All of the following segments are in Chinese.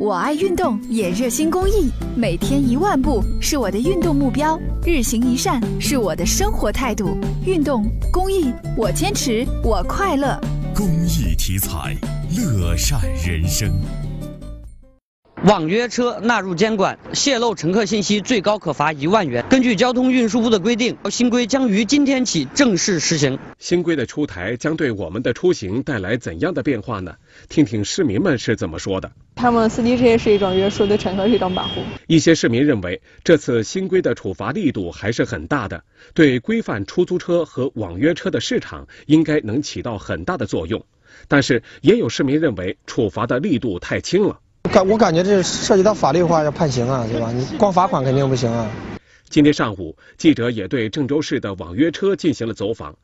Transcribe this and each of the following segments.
我爱运动，也热心公益，每天一万步是我的运动目标，日行一善是我的生活态度。运动公益，我坚持，我快乐。公益题材，乐善人生。网约车纳入监管，泄露乘客信息最高可罚一万元。根据交通运输部的规定，新规将于今天起正式实行。新规的出台将对我们的出行带来怎样的变化呢？听听市民们是怎么说的。他们司机这也是一种约束，对乘客是一种保护。一些市民认为，这次新规的处罚力度还是很大的，对规范出租车和网约车的市场应该能起到很大的作用。但是，也有市民认为处罚的力度太轻了。感我感觉这涉及到法律话要判刑啊，对吧？你光罚款肯定不行啊。今天上午，记者也对郑州市的网约车进行了走访。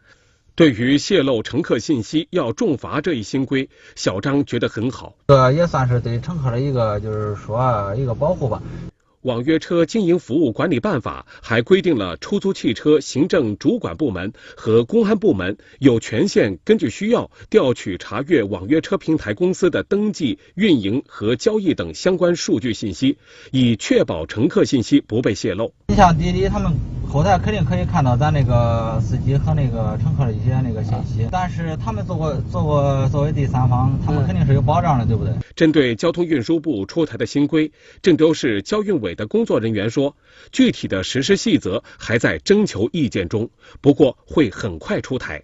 对于泄露乘客信息要重罚这一新规，小张觉得很好。这也算是对乘客的一个，就是说一个保护吧。网约车经营服务管理办法还规定了出租汽车行政主管部门和公安部门有权限根据需要调取查阅网约车平台公司的登记、运营和交易等相关数据信息，以确保乘客信息不被泄露。你像滴滴他们。后台肯定可以看到咱那个司机和那个乘客的一些那个信息，但是他们做过做过作为第三方，他们肯定是有保障的，对不对？针对交通运输部出台的新规，郑州市交运委的工作人员说，具体的实施细则还在征求意见中，不过会很快出台。